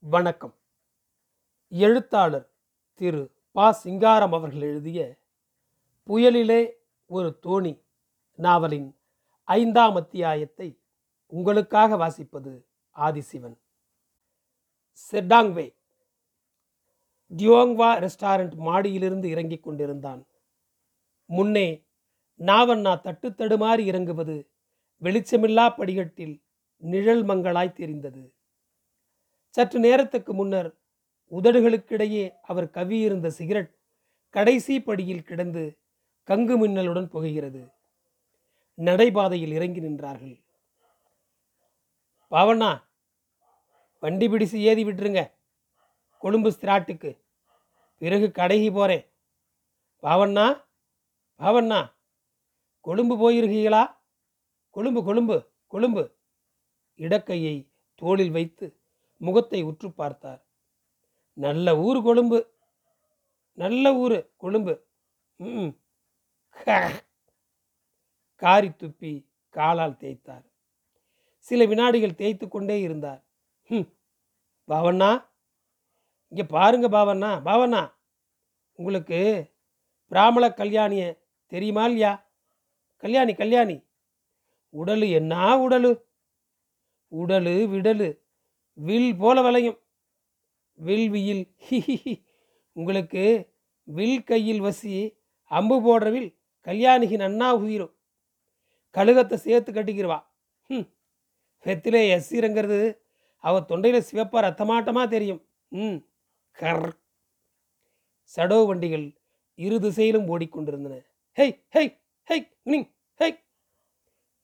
வணக்கம். எழுத்தாளர் திரு. பா. சிங்காரம் அவர்கள் எழுதிய புயலிலே ஒரு தோணி நாவலின் ஐந்தாம் அத்தியாயத்தை உங்களுக்காக வாசிப்பது ஆதிசிவன். செட்டாங்வே டியோங்வா ரெஸ்டாரண்ட் மாடியிலிருந்து இறங்கிக் கொண்டிருந்தான். முன்னே நாவண்ணா தட்டு தடுமாறி இறங்குவது வெளிச்சமில்லா படிகட்டில் நிழல் மங்களாய் தெரிந்தது. சற்று நேரத்துக்கு முன்னர் உதடுகளுக்கிடையே அவர் கவியிருந்த சிகரெட் கடைசி படியில் கிடந்து கங்கு மின்னலுடன் புகைகிறது. நடைபாதையில் இறங்கி நின்றார்கள். பாவண்ணா வண்டி பிடிச்சு ஏதி விட்டுருங்க. கொழும்பு ஸ்திராட்டுக்கு. பிறகு கடைகி போகிறேன் பாவண்ணா பாவண்ணா கொழும்பு போயிருக்கீங்களா? கொழும்பு கொழும்பு கொழும்பு. இடக்கையை தோளில் வைத்து முகத்தை உற்று பார்த்தார். நல்ல ஊர் கொழும்பு. நல்ல ஊர் கொழும்பு. ம் காரி துப்பி காலால் தேய்த்தார். சில வினாடிகள் தேய்த்து கொண்டே இருந்தார். ம். பாவண்ணா. இங்கே பாருங்க பாவண்ணா. பாவண்ணா. உங்களுக்கு பிராமண கல்யாணிய தெரியுமா இல்லையா? கல்யாணி கல்யாணி. உடலு என்ன உடலு? உடலு விடலு. வில் போல வளையும். வில்வியில் ஹிஹிஹி உங்களுக்கு வில் கையில் வசி அம்பு போடுறவில் கல்யாணிக்கு நன்னா உயிரும் கழுகத்தை சேர்த்து கட்டிக்கிருவா. ம் வெத்திலே எஸ்ஸிரங்கிறது அவள் தொண்டையில் சிவப்பா ரத்தமாட்டமாக தெரியும். ம் கர். சடோ வண்டிகள் இரு திசையிலும் ஓடிக்கொண்டிருந்தன. ஹெய் ஹெய் ஹெய் நிங் ஹெய்.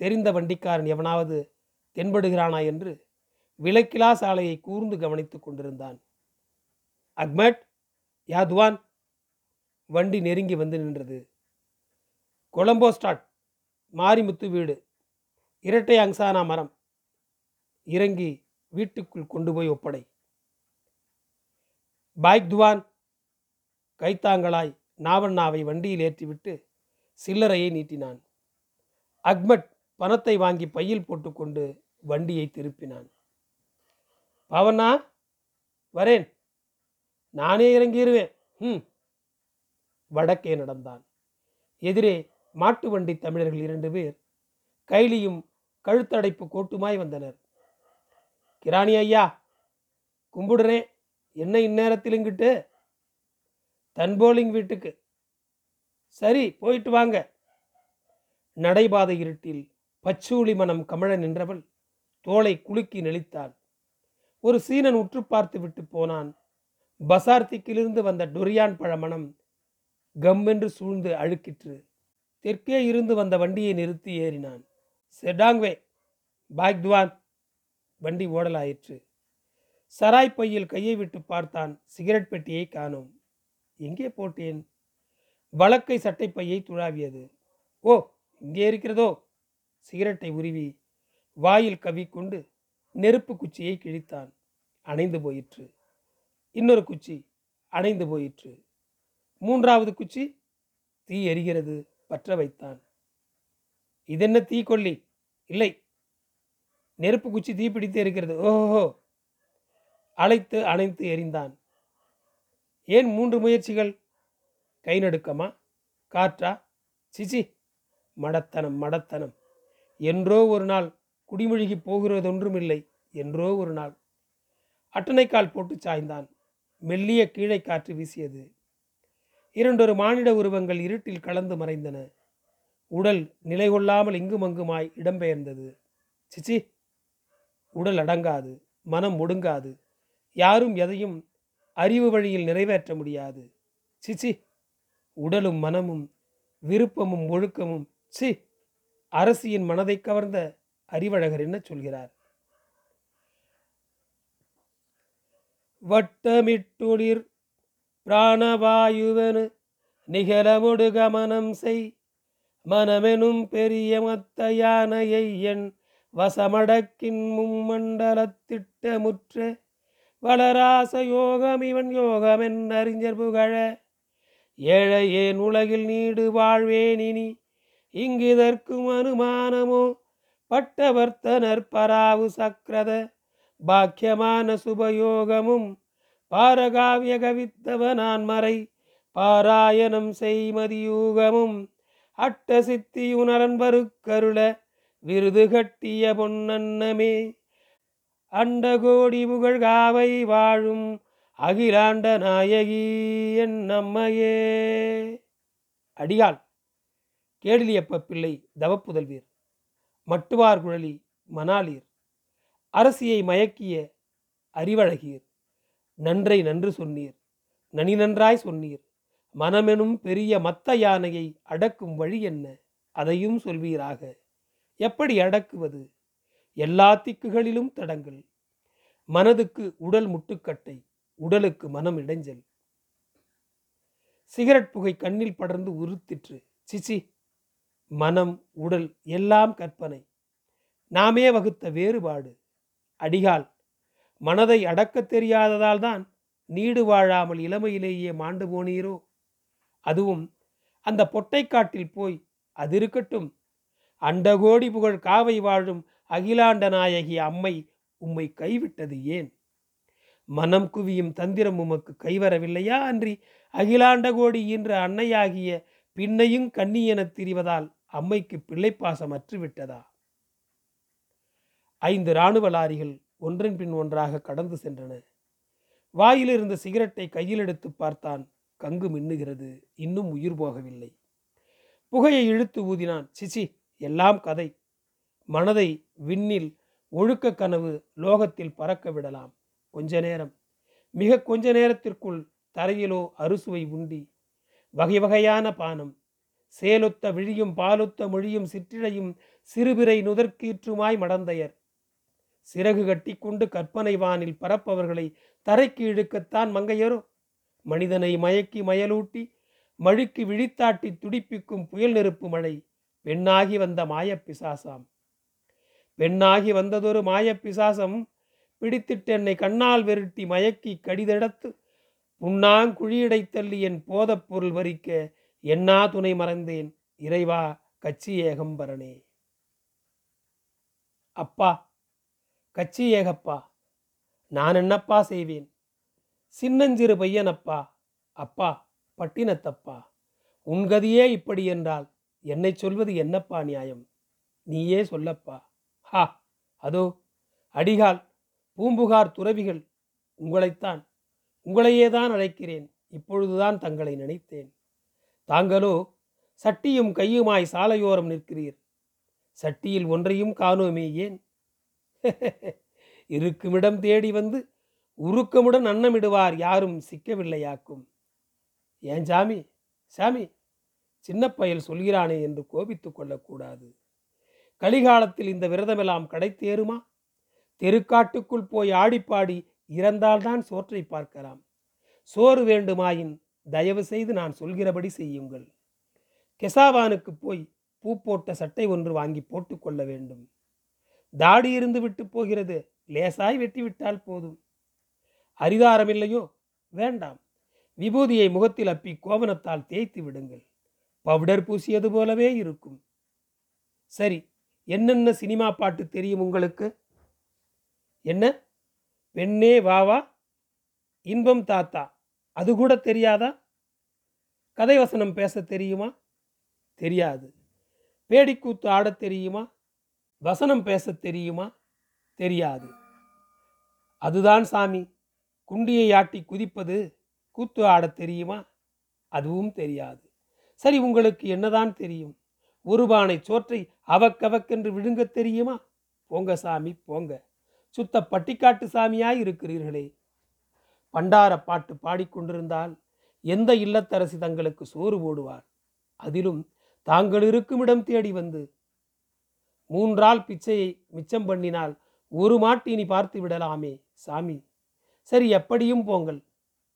தெரிந்த வண்டிக்காரன் எவனாவது தென்படுகிறானா என்று விளக்கிலா சாலையை கூர்ந்து கவனித்துக் கொண்டிருந்தான். அக்மட் யாதுவான் வண்டி நெருங்கி வந்து நின்றது. கொலம்போ ஸ்டாட் மாரிமுத்து வீடு இரட்டை அங்சானா மரம் இறங்கி வீட்டுக்குள் கொண்டு போய் ஒப்படை. பாய்க் துவான் கைத்தாங்களாய் நாவண்ணாவை வண்டியில் ஏற்றிவிட்டு சில்லறையை நீட்டினான். அக்மட் பணத்தை வாங்கி பையில் போட்டுக்கொண்டு வண்டியை திருப்பினான். பாவண்ணா வரேன். நானே இறங்கிடுவேன் ம் வடக்கே நடந்தான். எதிரே மாட்டு வண்டி தமிழர்கள் இரண்டு பேர் கைலியும் கழுத்தடைப்பு கோட்டுமாய் வந்தனர். கிராணி ஐயா கும்பிடுறேன் என்ன இந்நேரத்தில் இங்கிட்டு? தன்போலிங் வீட்டுக்கு. சரி போயிட்டு வாங்க. நடைபாதை இருட்டில் பச்சூளி மனம் கமழ நின்றவள் தோளை குலுக்கி நெளித்தாள் ஒரு சீனன் உற்று பார்த்து விட்டு போனான். பசார் திக்கிலிருந்து வந்த டொரியான் பழமணம் கம்மென்று சூழ்ந்து அழுக்கிற்று. தெற்கே இருந்து வந்த வண்டியை நிறுத்தி ஏறினான். செடாங்வே பாக்துவான்! வண்டி ஓடலாயிற்று. சராய் பையில் கையை விட்டு பார்த்தான். சிகரெட் பெட்டியை காணோம். எங்கே போட்டேன்? வழக்கை சட்டை பையை துழாவியது. ஓ இங்கே இருக்கிறதோ? சிகரெட்டை உருவி வாயில் கவிக்கொண்டு நெருப்பு குச்சியை கிழித்தான். அணைந்து போயிற்று. இன்னொரு குச்சி அணைந்து போயிற்று. மூன்றாவது குச்சி தீ எரிகிறது பற்ற வைத்தான். இதென்ன தீ கொல்லி? இல்லை. நெருப்பு குச்சி தீ பிடித்து இருக்கிறது ஓஹோ அழைத்து அணைத்து எரிந்தான். ஏன் மூன்று முயற்சிகள்? கை நடுக்கமா? காற்றா? சிச்சி மடத்தனம் மடத்தனம். என்றோ ஒரு நாள் குடிமொழிகி போகிறதொன்றுமில்லை என்றோ ஒரு நாள் அட்டனைக்கால் போட்டு சாய்ந்தான். மெல்லிய கீழே காற்று வீசியது. இரண்டொரு மானிட உருவங்கள் இருட்டில் கலந்து மறைந்தன. உடல் நிலை கொள்ளாமல் இங்குமங்குமாய் இடம்பெயர்ந்தது. சிச்சி! உடல் அடங்காது மனம் ஒடுங்காது. யாரும் எதையும் அறிவு வழியில் நிறைவேற்ற முடியாது. சிச்சி! உடலும் மனமும் விருப்பமும் ஒழுக்கமும் சி! அரசியின் மனதை கவர்ந்த அறிவழகர் என்ன சொல்கிறார்? வட்டமிட்டுளிர் பிராணவாயுவனு நிகழமுடு கமனம் செய். மனமெனும் பெரிய மத்த யானையை என் வசமடக்கின் மும்மண்டலத்திட்டமுற்ற வளராச யோகம் இவன் யோகம் என் அறிஞர் புகழ. ஏழை ஏன் உலகில் நீடு வாழ்வேனினி இங்கு இதற்கும் அனுமானமோ? பட்டவர்த்தனர் பராவு சக்கரத பாக்கியமான சுபயோகமும் பாரகாவிய கவித்தவனான் மறை பாராயணம் செய்மதியூகமும் அட்ட சித்தியுணரன்பருக்கருள விருது கட்டிய பொன்னன்னமே. அண்டகோடி புகழ் காவை வாழும் அகிலாண்ட நாயகி என் நம்மையே அடியாள் கேடிலியப்ப பிள்ளை தவப்புதல்வீர். மட்டுவார் குழலி மணாலீர் அரசியை மயக்கிய அறிவழகீர். நன்றை நன்று சொன்னீர். நனி நன்றாய் சொன்னீர். மனமெனும் பெரிய மத்த யானையை அடக்கும் வழி என்ன? அதையும் சொல்வீராக. எப்படி அடக்குவது? எல்லா திக்குகளிலும் தடங்கள். மனதுக்கு உடல் முட்டுக்கட்டை உடலுக்கு மனம் இடைஞ்சல். சிகரெட் புகை கண்ணில் படர்ந்து உறுத்திற்று சிச்சி மனம் உடல் எல்லாம் கற்பனை. நாமே வகுத்த வேறுபாடு. அடிகால். மனதை அடக்கத் தெரியாததால் தான் நீடு வாழாமல் இளமையிலேயே மாண்டு போனீரோ? அதுவும் அந்த பொட்டைக்காட்டில் போய் அது இருக்கட்டும். அண்டகோடி புகழ் காவை வாழும் அகிலாண்ட நாயகி அம்மை உம்மை கைவிட்டது ஏன்? மனம் குவியும் தந்திரம் உமக்கு கைவரவில்லையா அன்றி? அகிலாண்ட கோடி என்ற அன்னையாகிய பின்னையும் கண்ணி எனத் திரிவதால் அம்மைக்கு பிள்ளைப்பாசம் அற்றுவிட்டதா ஐந்து இராணுவ லாரிகள் ஒன்றன் பின் ஒன்றாக கடந்து சென்றன. வாயிலிருந்த சிகரெட்டை கையில் எடுத்து பார்த்தான் கங்கு மின்னுகிறது இன்னும் உயிர் போகவில்லை. புகையை இழுத்து ஊதினான் சிசி எல்லாம் கதை. மனதை விண்ணில் ஒழுக்க கனவு லோகத்தில் பறக்க விடலாம். கொஞ்ச நேரம். மிக கொஞ்ச நேரத்திற்குள் தரையிலோ அறுசுவை உண்டி வகை வகையான பானம். சேலொத்த விழியும் பாலொத்த மொழியும் சிற்றிழையும் சிறுபிறை நுதற்கீற்றுமாய் மடந்தையர். சிறகு கட்டி கொண்டு கற்பனை வானில் பரப்பவர்களை தரைக்கு இழுக்கத்தான் மங்கையரோ? மனிதனை மயக்கி மயலூட்டி மழுக்கி விழித்தாட்டி துடிப்பிக்கும் புயல் நெருப்பு மழை பெண்ணாகி வந்த மாயப்பிசாசாம் பெண்ணாகி வந்ததொரு மாயப்பிசாசம் பிடித்திட்டென்னை கண்ணால் வெருட்டி மயக்கி கடிதெடுத்து புண்ணாங்குழியடை தள்ளி என் போதப் பொருள் வரிக்க என்னா துணை மறந்தேன்? இறைவா கச்சி ஏகம்பரனே அப்பா கச்சி ஏகப்பா நான் என்னப்பா செய்வேன்? சின்னஞ்சிறு பையனப்பா அப்பா பட்டினத்தப்பா. உன்கதியே இப்படி என்றால் என்னை சொல்வது என்னப்பா நியாயம்? நீயே சொல்லப்பா. ஹா அதோ அடிகால் பூம்புகார் துறவிகள் உங்களைத்தான் உங்களையே தான் அழைக்கிறேன். இப்பொழுதுதான் தங்களை நினைத்தேன். தாங்களோ சட்டியும் கையுமாய் சாலையோரம் நிற்கிறீர். சட்டியில் ஒன்றையும் காணோமே ஏன்? இருக்குமிடம் தேடி வந்து உருக்கமுடன் அன்னமிடுவார் யாரும் சிக்கவில்லையாக்கும். ஏன் சாமி? சாமி சின்ன பயல் சொல்கிறானே என்று கோபித்து கொள்ளக்கூடாது. கலிகாலத்தில் இந்த விரதமெல்லாம் கடைத்தேருமா தெருக்காட்டுக்குள் போய் ஆடிப்பாடி இறந்தால்தான் சோற்றை பார்க்கலாம். சோறு வேண்டுமாயின் தயவு செய்து நான் சொல்கிறபடி செய்யுங்கள். கெசாவானுக்கு போய் பூ போட்ட சட்டை ஒன்று வாங்கி போட்டுக்கொள்ள வேண்டும். தாடி இருந்து விட்டு போகிறது லேசாய் வெட்டிவிட்டால் போதும். அரிதாரம் இல்லையோ வேண்டாம். விபூதியை முகத்தில் அப்பி கோவனத்தால் தேய்த்து விடுங்கள். பவுடர் பூசியது போலவே இருக்கும். சரி என்னென்ன சினிமா பாட்டு தெரியும் உங்களுக்கு? என்ன? பெண்ணே வாவா இன்பம் தாத்தா. அது கூட தெரியாதா? கதை வசனம் பேச தெரியுமா? தெரியாது. பேடிக்கூத்து ஆடத் தெரியுமா? வசனம் பேச தெரியுமா? தெரியாது. அதுதான் சாமி. குண்டியை ஆட்டி குதிப்பது கூத்து ஆடத் தெரியுமா? அதுவும் தெரியாது. சரி உங்களுக்கு என்னதான் தெரியும்? ஒரு பானை சோற்றை அவக்கவக்கென்று விழுங்க தெரியுமா? போங்க சாமி போங்க. சுத்த பட்டிக்காட்டு சாமியாய் இருக்கிறீர்களே. பண்டார பாட்டு பாடிக்கொண்டிருந்தால் எந்த இல்லத்தரசி தங்களுக்கு சோறு போடுவார்? அதிலும் தாங்கள் இருக்கும் இடம் தேடி வந்து மூன்றால் பிச்சையை மிச்சம் பண்ணினால் ஒரு மாட்டினி பார்த்து விடலாமே சாமி. சரி எப்படியும் போங்கள்.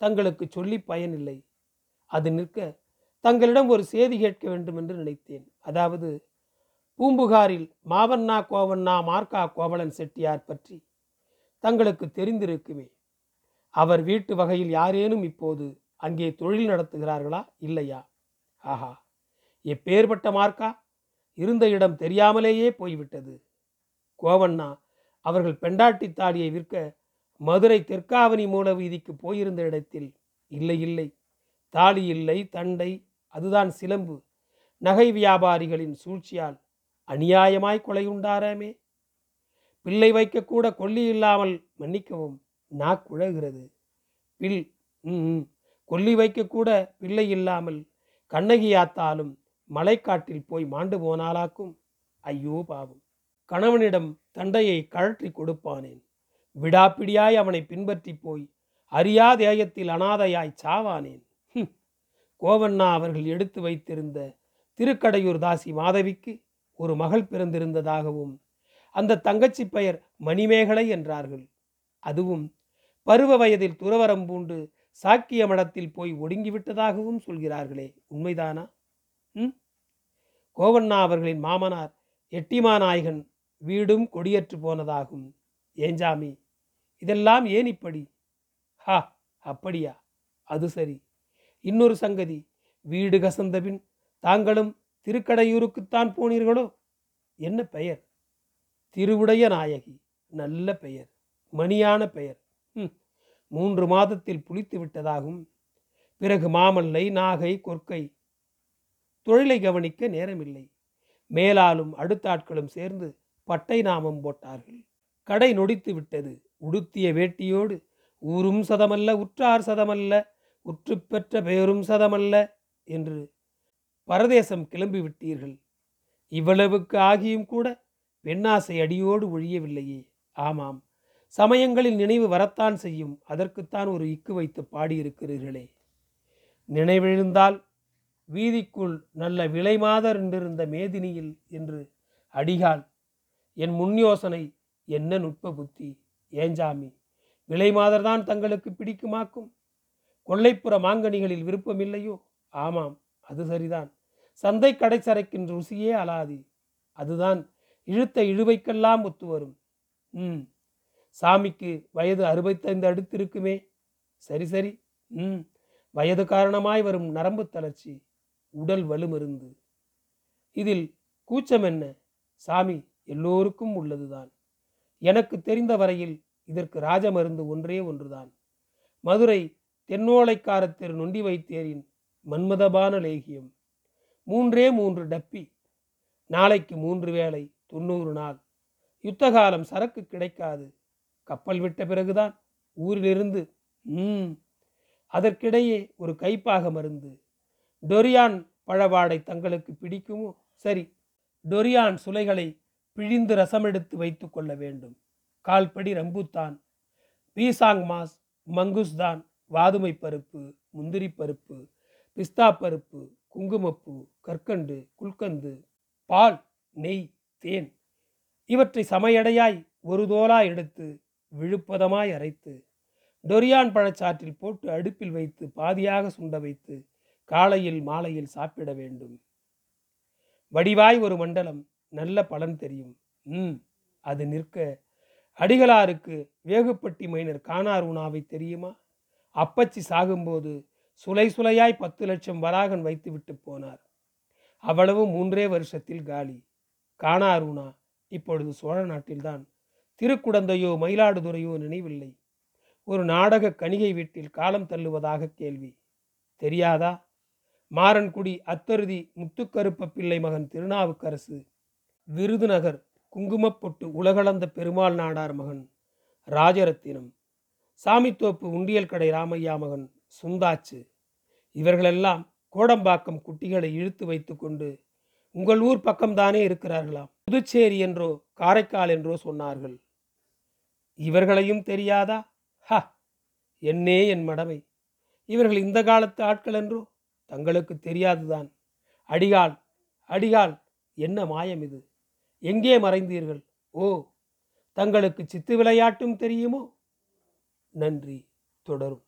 தங்களுக்கு சொல்லி பயனில்லை. அது நிற்க தங்களிடம் ஒரு செய்தி கேட்க வேண்டும் என்று நினைத்தேன். அதாவது பூம்புகாரில் மாவண்ணா கோவண்ணா மார்க்கா கோவலன் செட்டியார் பற்றி தங்களுக்கு தெரிந்திருக்குமே. அவர் வீட்டு வகையில் யாரேனும் இப்போது அங்கே தொழில் நடத்துகிறார்களா? இல்லையா? ஆஹா! எப்பேற்பட்ட மார்க்கா? இருந்த இடம் தெரியாமலேயே போய்விட்டது. கோவண்ணா அவர்கள் பெண்டாட்டி தாலியை விற்க மதுரை தெற்காவணி மூல வீதிக்கு போயிருந்த இடத்தில் இல்லை இல்லை. தாலி இல்லை தண்டை அதுதான் சிலம்பு. நகை வியாபாரிகளின் சூழ்ச்சியால் அநியாயமாய் கொலையுண்டாராமே பிள்ளை வைக்கக்கூட கொல்லி இல்லாமல் மன்னிக்கவும். நாக்குழகிறது பில் ம் கொல்லி வைக்கக்கூட பிள்ளை இல்லாமல் கண்ணகியாத்தாலும் மலைக்காட்டில் போய் மாண்டு போனாலாக்கும் ஐயோ பாவம். கணவனிடம் தண்டையை கழற்றி கொடுப்பானேன். விடாப்பிடியாய் அவனை பின்பற்றி போய் அறியா தேயத்தில் அனாதையாய் சாவானேன். ஹும். கோவண்ணா அவர்கள் எடுத்து வைத்திருந்த திருக்கடையூர் தாசி மாதவிக்கு ஒரு மகள் பிறந்திருந்ததாகவும் அந்த தங்கச்சி பெயர் மணிமேகலை என்றார்கள். அதுவும் பருவ வயதில் துறவரம் பூண்டு சாக்கிய மடத்தில் போய் ஒடுங்கிவிட்டதாகவும் சொல்கிறார்களே. உண்மைதானா? ம்? கோவண்ணா அவர்களின் மாமனார் எட்டிமாநாயகன் வீடும் கொடியற்று போனதாகும். ஏஞ்சாமி இதெல்லாம் ஏன் இப்படி? ஹா அப்படியா? அது சரி. இன்னொரு சங்கதி வீடு கசந்தபின் தாங்களும் திருக்கடையூருக்குத்தான் போனீர்களோ? என்ன பெயர்? திருவுடைய நாயகி நல்ல பெயர். மணியான பெயர். மூன்று மாதத்தில் புளித்து விட்டதாகும். பிறகு மாமல்லை நாகை கொற்கை தொழிலை கவனிக்க நேரமில்லை. மேலாலும் அடுத்த ஆட்களும் சேர்ந்து பட்டை நாமம் போட்டார்கள். கடை நொடித்து விட்டது. உடுத்திய வேட்டியோடு ஊரும் சதமல்ல உற்றார் சதமல்ல உற்று பெற்ற பெயரும் சதமல்ல என்று பரதேசம் கிளம்பி விட்டீர்கள். இவ்வளவுக்கு ஆகியும் கூட பெண்ணாசை அடியோடு ஒழியவில்லையே. ஆமாம். சமயங்களில் நினைவு வரத்தான் செய்யும். அதற்குத்தான் ஒரு இக்கு வைத்து பாடியிருக்கிறீர்களே. நினைவெழுந்தால் வீதிக்குள் நல்ல விலை மாதர் என்றிருந்த மேதினியில் என்று அடிகால் என் முன் யோசனை என்ன நுட்ப புத்தி? ஏஞ்சாமி விலை மாதர்தான் தங்களுக்கு பிடிக்குமாக்கும்? கொல்லைப்புற மாங்கனிகளில் விருப்பமில்லையோ? ஆமாம் அது சரிதான். சந்தை கடைசரைக்கின் ருசியே அலாதி. அதுதான் இழுத்த இழுவைக்கெல்லாம் ஒத்து வரும். ம் சாமிக்கு வயது அறுபத்தைந்து அடுத்திருக்குமே. சரி சரி. ம். வயது காரணமாய் வரும் நரம்பு தளர்ச்சி உடல் வலுமருந்து. இதில் கூச்சம் என்ன? சாமி எல்லோருக்கும் உள்ளதுதான். எனக்கு தெரிந்த வரையில் இதற்கு ராஜமருந்து ஒன்றே ஒன்றுதான். மதுரை தென்னோலைக்காரத்திரு நொண்டி வைத்தேரின் மன்மதபான லேகியம். மூன்றே மூன்று டப்பி. நாளைக்கு மூன்று வேளை தொண்ணூறு நாள். யுத்தகாலம் சரக்கு கிடைக்காது. கப்பல் விட்ட பிறகுதான் ஊரிலிருந்து ம் அதற்கிடையே ஒரு கைப்பாக மருந்து. டொரியான் பழவாடை தங்களுக்கு பிடிக்குமோ? சரி டொரியான் சுலைகளை பிழிந்து ரசமெடுத்து வைத்து கொள்ள வேண்டும். கால்படி ரம்புத்தான் பீசாங் மாஸ் மங்குஸ்தான் வாதுமை பருப்பு முந்திரி பருப்பு பிஸ்தா பருப்பு குங்குமப்பூ கற்கண்டு குல்கந்து பால் நெய் தேன் இவற்றை சமையடையாய் ஒரு தோலா எடுத்து விழுப்பதமாய் அரைத்து டொரியான் பழச்சாற்றில் போட்டு அடுப்பில் வைத்து பாதியாக சுண்ட வைத்து காலையில் மாலையில் சாப்பிட வேண்டும். வடிவாய் ஒரு மண்டலம் நல்ல பலன் தெரியும். ம் அது நிற்க அடிகளாருக்கு வேகுப்பட்டி மைனர் காணார் உணாவை தெரியுமா? அப்பச்சி சாகும்போது சுலை சுலையாய் பத்து லட்சம் வராகன் வைத்து விட்டு போனார். அவ்வளவு மூன்றே வருஷத்தில் காலி. காணாருணா இப்பொழுது சோழ நாட்டில்தான் திருக்குடந்தையோ மயிலாடுதுறையோ நினைவில்லை. ஒரு நாடக கணிகை வீட்டில் காலம் தள்ளுவதாக கேள்வி. தெரியாதா? மாறன்குடி அத்தருதி முத்துக்கருப்ப பிள்ளை மகன் திருநாவுக்கரசு. விருதுநகர் குங்குமப்பொட்டு உலகளந்த பெருமாள் நாடார் மகன் ராஜரத்தினம். சாமித்தோப்பு உண்டியல் கடை ராமையா மகன் சுந்தாச்சு. இவர்களெல்லாம் கோடம்பாக்கம் குட்டிகளை இழுத்து வைத்துக்கொண்டு உங்கள் ஊர் பக்கம்தானே இருக்கிறார்களாம். புதுச்சேரி என்றோ காரைக்கால் என்றோ சொன்னார்கள். இவர்களையும் தெரியாதா? ஹ என்னே என் மடமை. இவர்கள் இந்த காலத்து ஆட்கள் என்றோ? தங்களுக்கு தெரியாதுதான். அடிகால் அடிகால் என்ன மாயம் இது? எங்கே மறைந்தீர்கள்? ஓ தங்களுக்கு சித்து விளையாட்டும் தெரியுமோ? நன்றி தொடரும்.